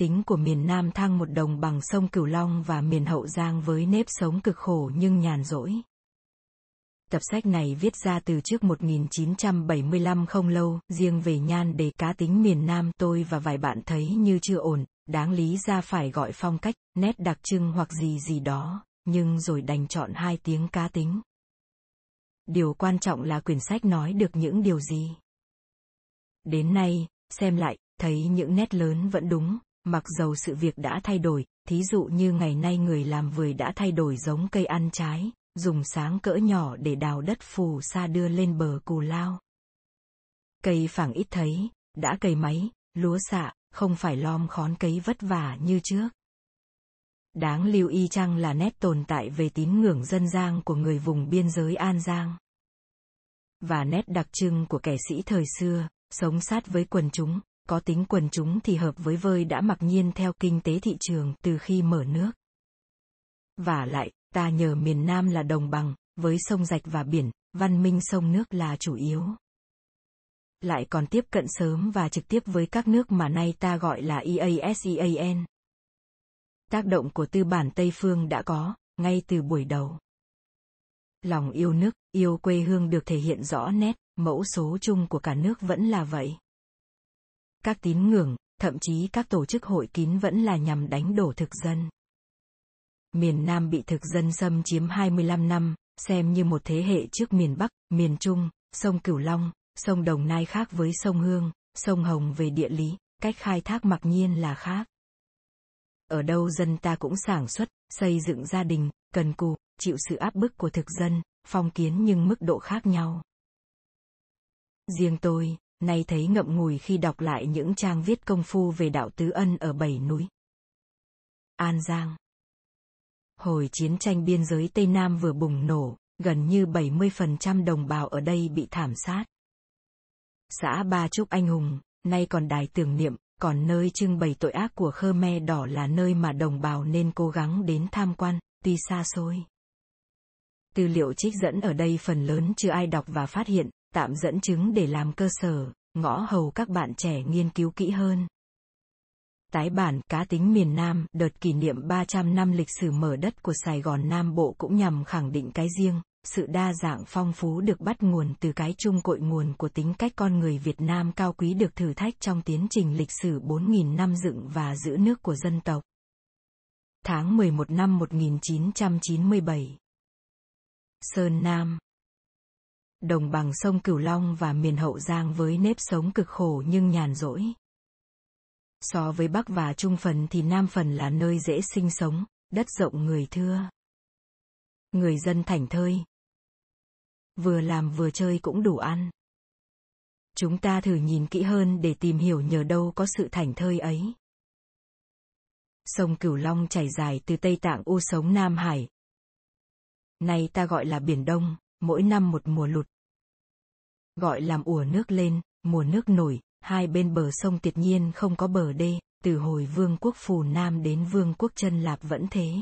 tính của miền Nam thăng một đồng bằng sông Cửu Long và miền Hậu Giang với nếp sống cực khổ nhưng nhàn rỗi. Tập sách này viết ra từ trước 1975 không lâu, riêng về nhan đề cá tính miền Nam tôi và vài bạn thấy như chưa ổn, đáng lý ra phải gọi phong cách, nét đặc trưng hoặc gì gì đó, nhưng rồi đành chọn hai tiếng cá tính. Điều quan trọng là quyển sách nói được những điều gì. Đến nay, xem lại, thấy những nét lớn vẫn đúng, mặc dầu sự việc đã thay đổi, thí dụ như ngày nay người làm vườn đã thay đổi giống cây ăn trái, dùng sáng cỡ nhỏ để đào đất phù sa đưa lên bờ cù lao. Cây phẳng ít thấy, đã cày máy, lúa xạ, không phải lom khón cấy vất vả như trước. Đáng lưu ý chăng là nét tồn tại về tín ngưỡng dân gian của người vùng biên giới An Giang. Và nét đặc trưng của kẻ sĩ thời xưa, sống sát với quần chúng, có tính quần chúng thì hợp với vơi đã mặc nhiên theo kinh tế thị trường từ khi mở nước. Và lại, ta nhờ miền Nam là đồng bằng, với sông rạch và biển, văn minh sông nước là chủ yếu. Lại còn tiếp cận sớm và trực tiếp với các nước mà nay ta gọi là EASEAN. Tác động của tư bản Tây Phương đã có, ngay từ buổi đầu. Lòng yêu nước, yêu quê hương được thể hiện rõ nét, mẫu số chung của cả nước vẫn là vậy. Các tín ngưỡng, thậm chí các tổ chức hội kín vẫn là nhằm đánh đổ thực dân. Miền Nam bị thực dân xâm chiếm 25 năm, xem như một thế hệ trước miền Bắc, miền Trung, sông Cửu Long, sông Đồng Nai khác với sông Hương, sông Hồng về địa lý, cách khai thác mặc nhiên là khác. Ở đâu dân ta cũng sản xuất, xây dựng gia đình, cần cù, chịu sự áp bức của thực dân, phong kiến nhưng mức độ khác nhau. Riêng tôi, nay thấy ngậm ngùi khi đọc lại những trang viết công phu về đạo tứ ân ở bảy núi. An Giang Hồi chiến tranh biên giới Tây Nam vừa bùng nổ, gần như 70% đồng bào ở đây bị thảm sát. Xã Ba Trúc Anh Hùng, nay còn đài tưởng niệm, còn nơi trưng bày tội ác của Khmer Đỏ là nơi mà đồng bào nên cố gắng đến tham quan, tuy xa xôi. Tư liệu trích dẫn ở đây phần lớn chưa ai đọc và phát hiện, tạm dẫn chứng để làm cơ sở, ngõ hầu các bạn trẻ nghiên cứu kỹ hơn. Tái bản cá tính miền Nam, đợt kỷ niệm 300 năm lịch sử mở đất của Sài Gòn Nam Bộ cũng nhằm khẳng định cái riêng, sự đa dạng phong phú được bắt nguồn từ cái chung cội nguồn của tính cách con người Việt Nam cao quý được thử thách trong tiến trình lịch sử 4.000 năm dựng và giữ nước của dân tộc. Tháng 11 năm 1997 Sơn Nam Đồng bằng sông Cửu Long và miền Hậu Giang với nếp sống cực khổ nhưng nhàn rỗi. So với Bắc và Trung phần thì Nam phần là nơi dễ sinh sống, đất rộng người thưa. Người dân thảnh thơi. Vừa làm vừa chơi cũng đủ ăn. Chúng ta thử nhìn kỹ hơn để tìm hiểu nhờ đâu có sự thảnh thơi ấy. Sông Cửu Long chảy dài từ Tây Tạng U sống Nam Hải. Nay ta gọi là Biển Đông, mỗi năm một mùa lụt. Gọi làm ùa nước lên, mùa nước nổi, hai bên bờ sông tuyệt nhiên không có bờ đê, từ hồi vương quốc phù Nam đến vương quốc chân Lạp vẫn thế.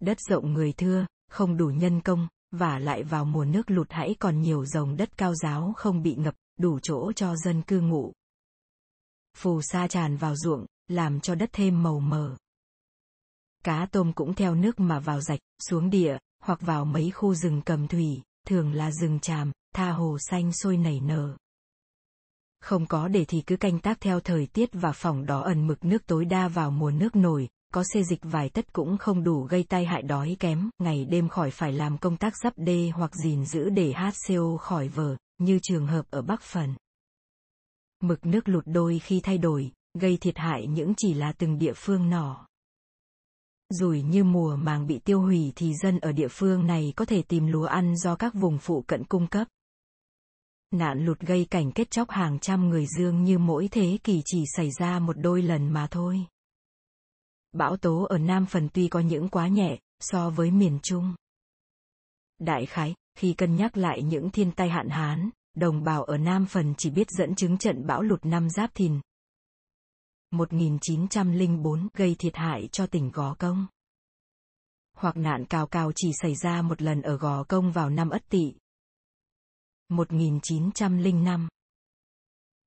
Đất rộng người thưa, không đủ nhân công, và lại vào mùa nước lụt hãy còn nhiều dòng đất cao giáo không bị ngập, đủ chỗ cho dân cư ngụ. Phù sa tràn vào ruộng, làm cho đất thêm màu mờ. Cá tôm cũng theo nước mà vào rạch, xuống địa, hoặc vào mấy khu rừng cầm thủy, thường là rừng tràm, tha hồ xanh sôi nảy nở. Không có để thì cứ canh tác theo thời tiết và phòng đó ẩn mực nước tối đa vào mùa nước nổi, có xê dịch vài tất cũng không đủ gây tai hại đói kém, ngày đêm khỏi phải làm công tác dắp đê hoặc gìn giữ để HCO khỏi vở, như trường hợp ở Bắc Phần. Mực nước lụt đôi khi thay đổi, gây thiệt hại những chỉ là từng địa phương nhỏ. Rủi như mùa màng bị tiêu hủy thì dân ở địa phương này có thể tìm lúa ăn do các vùng phụ cận cung cấp. Nạn lụt gây cảnh kết chóc hàng trăm người dương như mỗi thế kỷ chỉ xảy ra một đôi lần mà thôi. Bão tố ở Nam phần tuy có những quá nhẹ, so với miền Trung. Đại khái, khi cân nhắc lại những thiên tai hạn hán, đồng bào ở Nam phần chỉ biết dẫn chứng trận bão lụt năm Giáp Thìn, 1904 gây thiệt hại cho tỉnh Gò Công. Hoặc nạn cào cào chỉ xảy ra một lần ở Gò Công vào năm Ất Tỵ. 1905.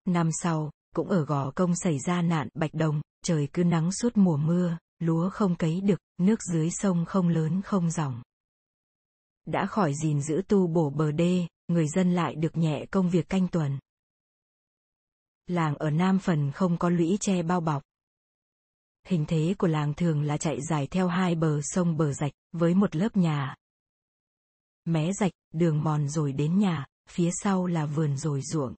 Năm sau, cũng ở Gò Công xảy ra nạn Bạch Đồng, trời cứ nắng suốt mùa mưa, lúa không cấy được, nước dưới sông không lớn không dòng. Đã khỏi gìn giữ tu bổ bờ đê, người dân lại được nhẹ công việc canh tuần. Làng ở Nam Phần không có lũy tre bao bọc. Hình thế của làng thường là chạy dài theo hai bờ sông bờ rạch, với một lớp nhà. Mé rạch, đường mòn rồi đến nhà, phía sau là vườn rồi ruộng.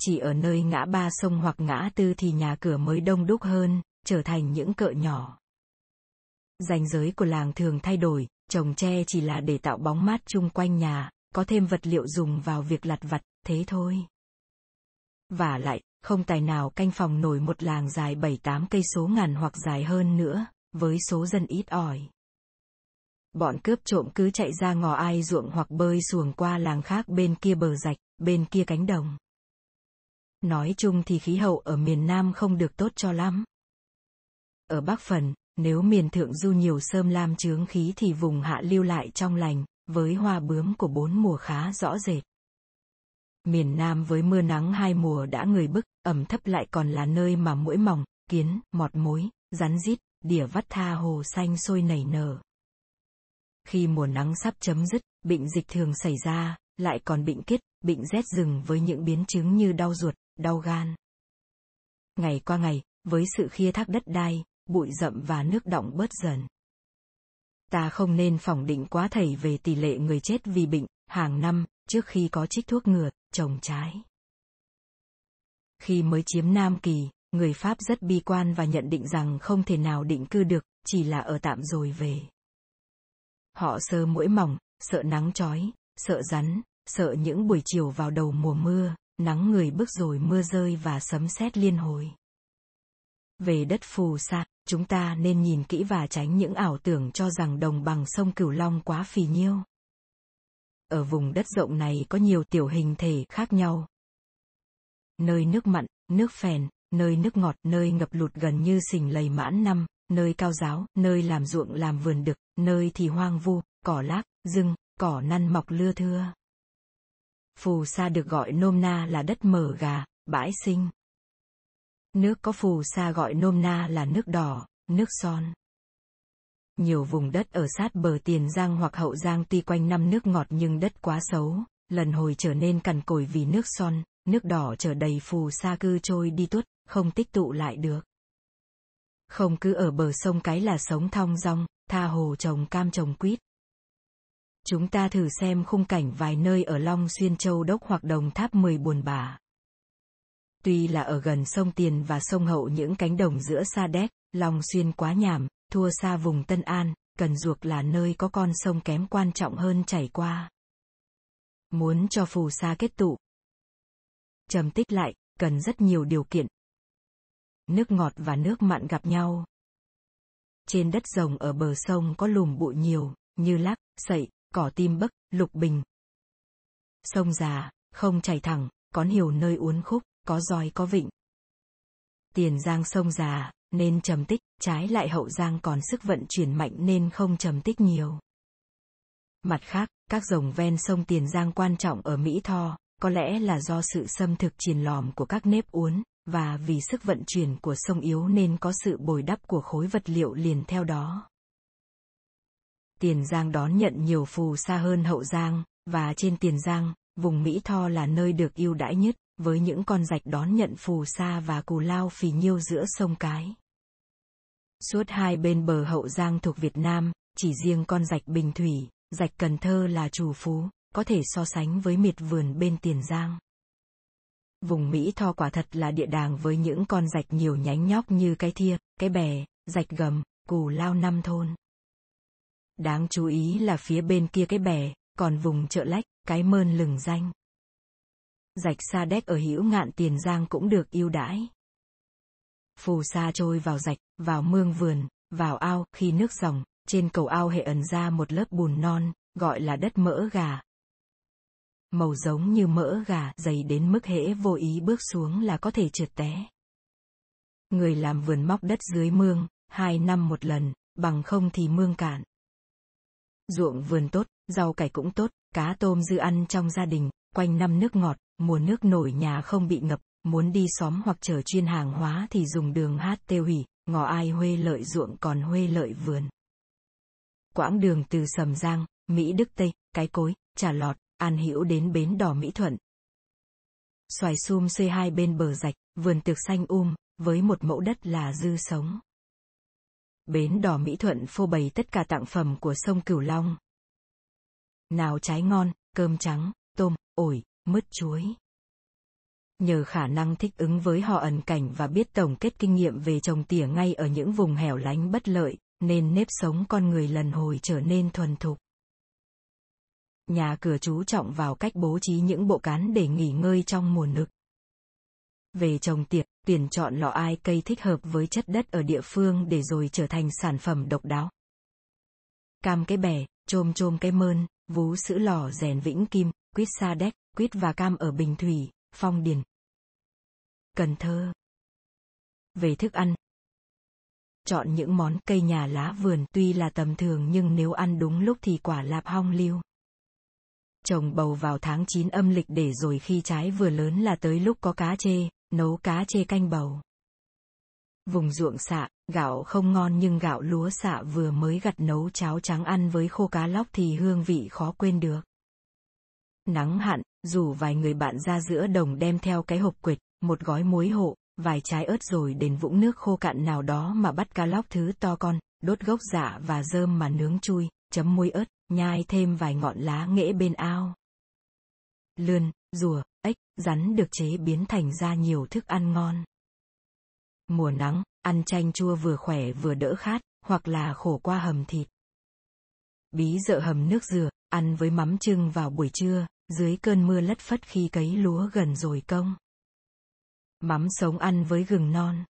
Chỉ ở nơi ngã ba sông hoặc ngã tư thì nhà cửa mới đông đúc hơn, trở thành những cỡ nhỏ. Ranh giới của làng thường thay đổi, trồng tre chỉ là để tạo bóng mát chung quanh nhà, có thêm vật liệu dùng vào việc lặt vặt, thế thôi. Và lại, không tài nào canh phòng nổi một làng dài 7-8 cây số ngàn hoặc dài hơn nữa, với số dân ít ỏi. Bọn cướp trộm cứ chạy ra ngò ai ruộng hoặc bơi xuồng qua làng khác bên kia bờ rạch, bên kia cánh đồng. Nói chung thì khí hậu ở miền Nam không được tốt cho lắm. Ở Bắc Phần, nếu miền Thượng Du nhiều sơm lam chướng khí thì vùng hạ lưu lại trong lành, với hoa bướm của bốn mùa khá rõ rệt. Miền Nam với mưa nắng hai mùa đã người bức, ẩm thấp lại còn là nơi mà mũi mỏng, kiến, mọt mối, rắn rít, đỉa vắt tha hồ xanh sôi nảy nở. Khi mùa nắng sắp chấm dứt, bệnh dịch thường xảy ra, lại còn bệnh kết, bệnh rét rừng với những biến chứng như đau ruột, đau gan. Ngày qua ngày, với sự khia thác đất đai, bụi rậm và nước động bớt dần. Ta không nên phỏng định quá thầy về tỷ lệ người chết vì bệnh, hàng năm, trước khi có trích thuốc ngừa, trồng trái. Khi mới chiếm Nam Kỳ, người Pháp rất bi quan và nhận định rằng không thể nào định cư được, chỉ là ở tạm rồi về. Họ sơ mũi mỏng, sợ nắng chói, sợ rắn, sợ những buổi chiều vào đầu mùa mưa, nắng người bước rồi mưa rơi và sấm sét liên hồi. Về đất phù sa, chúng ta nên nhìn kỹ và tránh những ảo tưởng cho rằng đồng bằng sông Cửu Long quá phì nhiêu. Ở vùng đất rộng này có nhiều tiểu hình thể khác nhau. Nơi nước mặn, nước phèn, nơi nước ngọt, nơi ngập lụt gần như sình lầy mãn năm, nơi cao giáo, nơi làm ruộng làm vườn đực, nơi thì hoang vu, cỏ lác, rừng, cỏ năn mọc lưa thưa. Phù sa được gọi nôm na là đất mở gà, bãi sinh. Nước có phù sa gọi nôm na là nước đỏ, nước son. Nhiều vùng đất ở sát bờ Tiền Giang hoặc Hậu Giang tuy quanh năm nước ngọt nhưng đất quá xấu, lần hồi trở nên cằn cỗi vì nước son, nước đỏ trở đầy phù sa cư trôi đi tuốt, không tích tụ lại được. Không cứ ở bờ sông cái là sống thong dong, tha hồ trồng cam trồng quýt. Chúng ta thử xem khung cảnh vài nơi ở Long Xuyên Châu Đốc hoặc Đồng Tháp 10 buồn bã. Tuy là ở gần sông Tiền và sông Hậu những cánh đồng giữa Sa Đéc, Long Xuyên quá nhảm, thua xa vùng Tân An, cần Duộc là nơi có con sông kém quan trọng hơn chảy qua. Muốn cho phù sa kết tụ, trầm tích lại, cần rất nhiều điều kiện. Nước ngọt và nước mặn gặp nhau. Trên đất rồng ở bờ sông có lùm bụi nhiều, như lác, sậy, cỏ tim bấc, lục bình. Sông già, không chảy thẳng, có nhiều nơi uốn khúc, có roi có vịnh. Tiền giang sông già, nên trầm tích, trái lại hậu giang còn sức vận chuyển mạnh nên không trầm tích nhiều. Mặt khác, các dòng ven sông Tiền Giang quan trọng ở Mỹ Tho, có lẽ là do sự xâm thực triền lòm của các nếp uốn, và vì sức vận chuyển của sông yếu nên có sự bồi đắp của khối vật liệu liền theo đó. Tiền Giang đón nhận nhiều phù sa hơn Hậu Giang, và trên Tiền Giang, vùng Mỹ Tho là nơi được ưu đãi nhất, với những con rạch đón nhận phù sa và cù lao phì nhiêu giữa sông Cái. Suốt hai bên bờ Hậu Giang thuộc Việt Nam, chỉ riêng con rạch Bình Thủy, rạch Cần Thơ là chủ phú, có thể so sánh với miệt vườn bên Tiền Giang. Vùng Mỹ Tho quả thật là địa đàng với những con rạch nhiều nhánh nhóc như cái thia, cái bè, rạch gầm, cù lao năm thôn. Đáng chú ý là phía bên kia cái bè, còn vùng chợ lách, cái mơn lừng danh. Rạch Sa Đéc ở Hữu Ngạn Tiền Giang cũng được ưu đãi. Phù sa trôi vào rạch, vào mương vườn, vào ao, khi nước dòng, trên cầu ao hệ ẩn ra một lớp bùn non, gọi là đất mỡ gà. Màu giống như mỡ gà, dày đến mức hễ vô ý bước xuống là có thể trượt té. Người làm vườn móc đất dưới mương, hai năm một lần, bằng không thì mương cạn. Ruộng vườn tốt, rau cải cũng tốt, cá tôm dư ăn trong gia đình, quanh năm nước ngọt, mùa nước nổi nhà không bị ngập, muốn đi xóm hoặc chở chuyên hàng hóa thì dùng đường hát tiêu hủy, ngò ai huê lợi ruộng còn huê lợi vườn. Quãng đường từ Sầm Giang, Mỹ Đức Tây, Cái Cối, Trà Lọt, An Hữu đến bến đỏ Mỹ Thuận. Xoài sum xuê hai bên bờ rạch, vườn tược xanh um, với một mẫu đất là dư sống. Bến đỏ Mỹ Thuận phô bày tất cả tặng phẩm của sông Cửu Long. Nào trái ngon, cơm trắng, tôm, ổi, mứt chuối. Nhờ khả năng thích ứng với họ ẩn cảnh và biết tổng kết kinh nghiệm về trồng tỉa ngay ở những vùng hẻo lánh bất lợi, nên nếp sống con người lần hồi trở nên thuần thục. Nhà cửa chú trọng vào cách bố trí những bộ cán để nghỉ ngơi trong mùa nực. Về trồng tiệc, tuyển chọn lọ ai cây thích hợp với chất đất ở địa phương để rồi trở thành sản phẩm độc đáo. Cam cái bè, chôm chôm cái mơn, vú sữa lò rèn vĩnh kim, quýt sa đéc, quýt và cam ở Bình Thủy, Phong Điền. Cần Thơ. Về thức ăn, chọn những món cây nhà lá vườn tuy là tầm thường nhưng nếu ăn đúng lúc thì quả lạp hong lưu. Trồng bầu vào tháng 9 âm lịch để rồi khi trái vừa lớn là tới lúc có cá chê, nấu cá chê canh bầu. Vùng ruộng xạ, gạo không ngon nhưng gạo lúa xạ vừa mới gặt nấu cháo trắng ăn với khô cá lóc thì hương vị khó quên được. Nắng hạn, rủ vài người bạn ra giữa đồng đem theo cái hộp quệt, một gói muối hộ, vài trái ớt rồi đến vũng nước khô cạn nào đó mà bắt cá lóc thứ to con, đốt gốc dạ và rơm mà nướng chui, chấm muối ớt, nhai thêm vài ngọn lá nghễ bên ao. Lươn, rùa, ếch, rắn được chế biến thành ra nhiều thức ăn ngon. Mùa nắng, ăn chanh chua vừa khỏe vừa đỡ khát, hoặc là khổ qua hầm thịt. Bí dợ hầm nước dừa, ăn với mắm trưng vào buổi trưa, dưới cơn mưa lất phất khi cấy lúa gần rồi công. Mắm sống ăn với gừng non.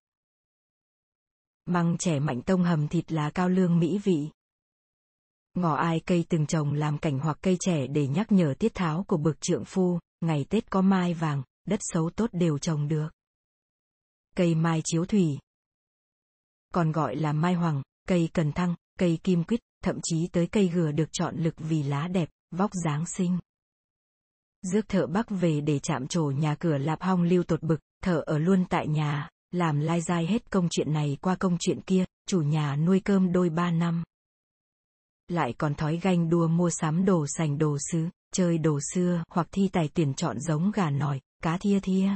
Măng trẻ mạnh tông hầm thịt là cao lương mỹ vị. Ngò ai cây từng trồng làm cảnh hoặc cây trẻ để nhắc nhở tiết tháo của bực trượng phu, ngày Tết có mai vàng, đất xấu tốt đều trồng được. Cây mai chiếu thủy. Còn gọi là mai hoàng, cây cần thăng, cây kim quýt, thậm chí tới cây gừa được chọn lực vì lá đẹp, vóc dáng xinh. Rước thợ bắc về để chạm trổ nhà cửa lạp hong lưu tột bực, thợ ở luôn tại nhà, làm lai dai hết công chuyện này qua công chuyện kia, chủ nhà nuôi cơm đôi ba năm. Lại còn thói ganh đua mua sắm đồ sành đồ sứ, chơi đồ xưa hoặc thi tài tuyển chọn giống gà nòi, cá thia thia.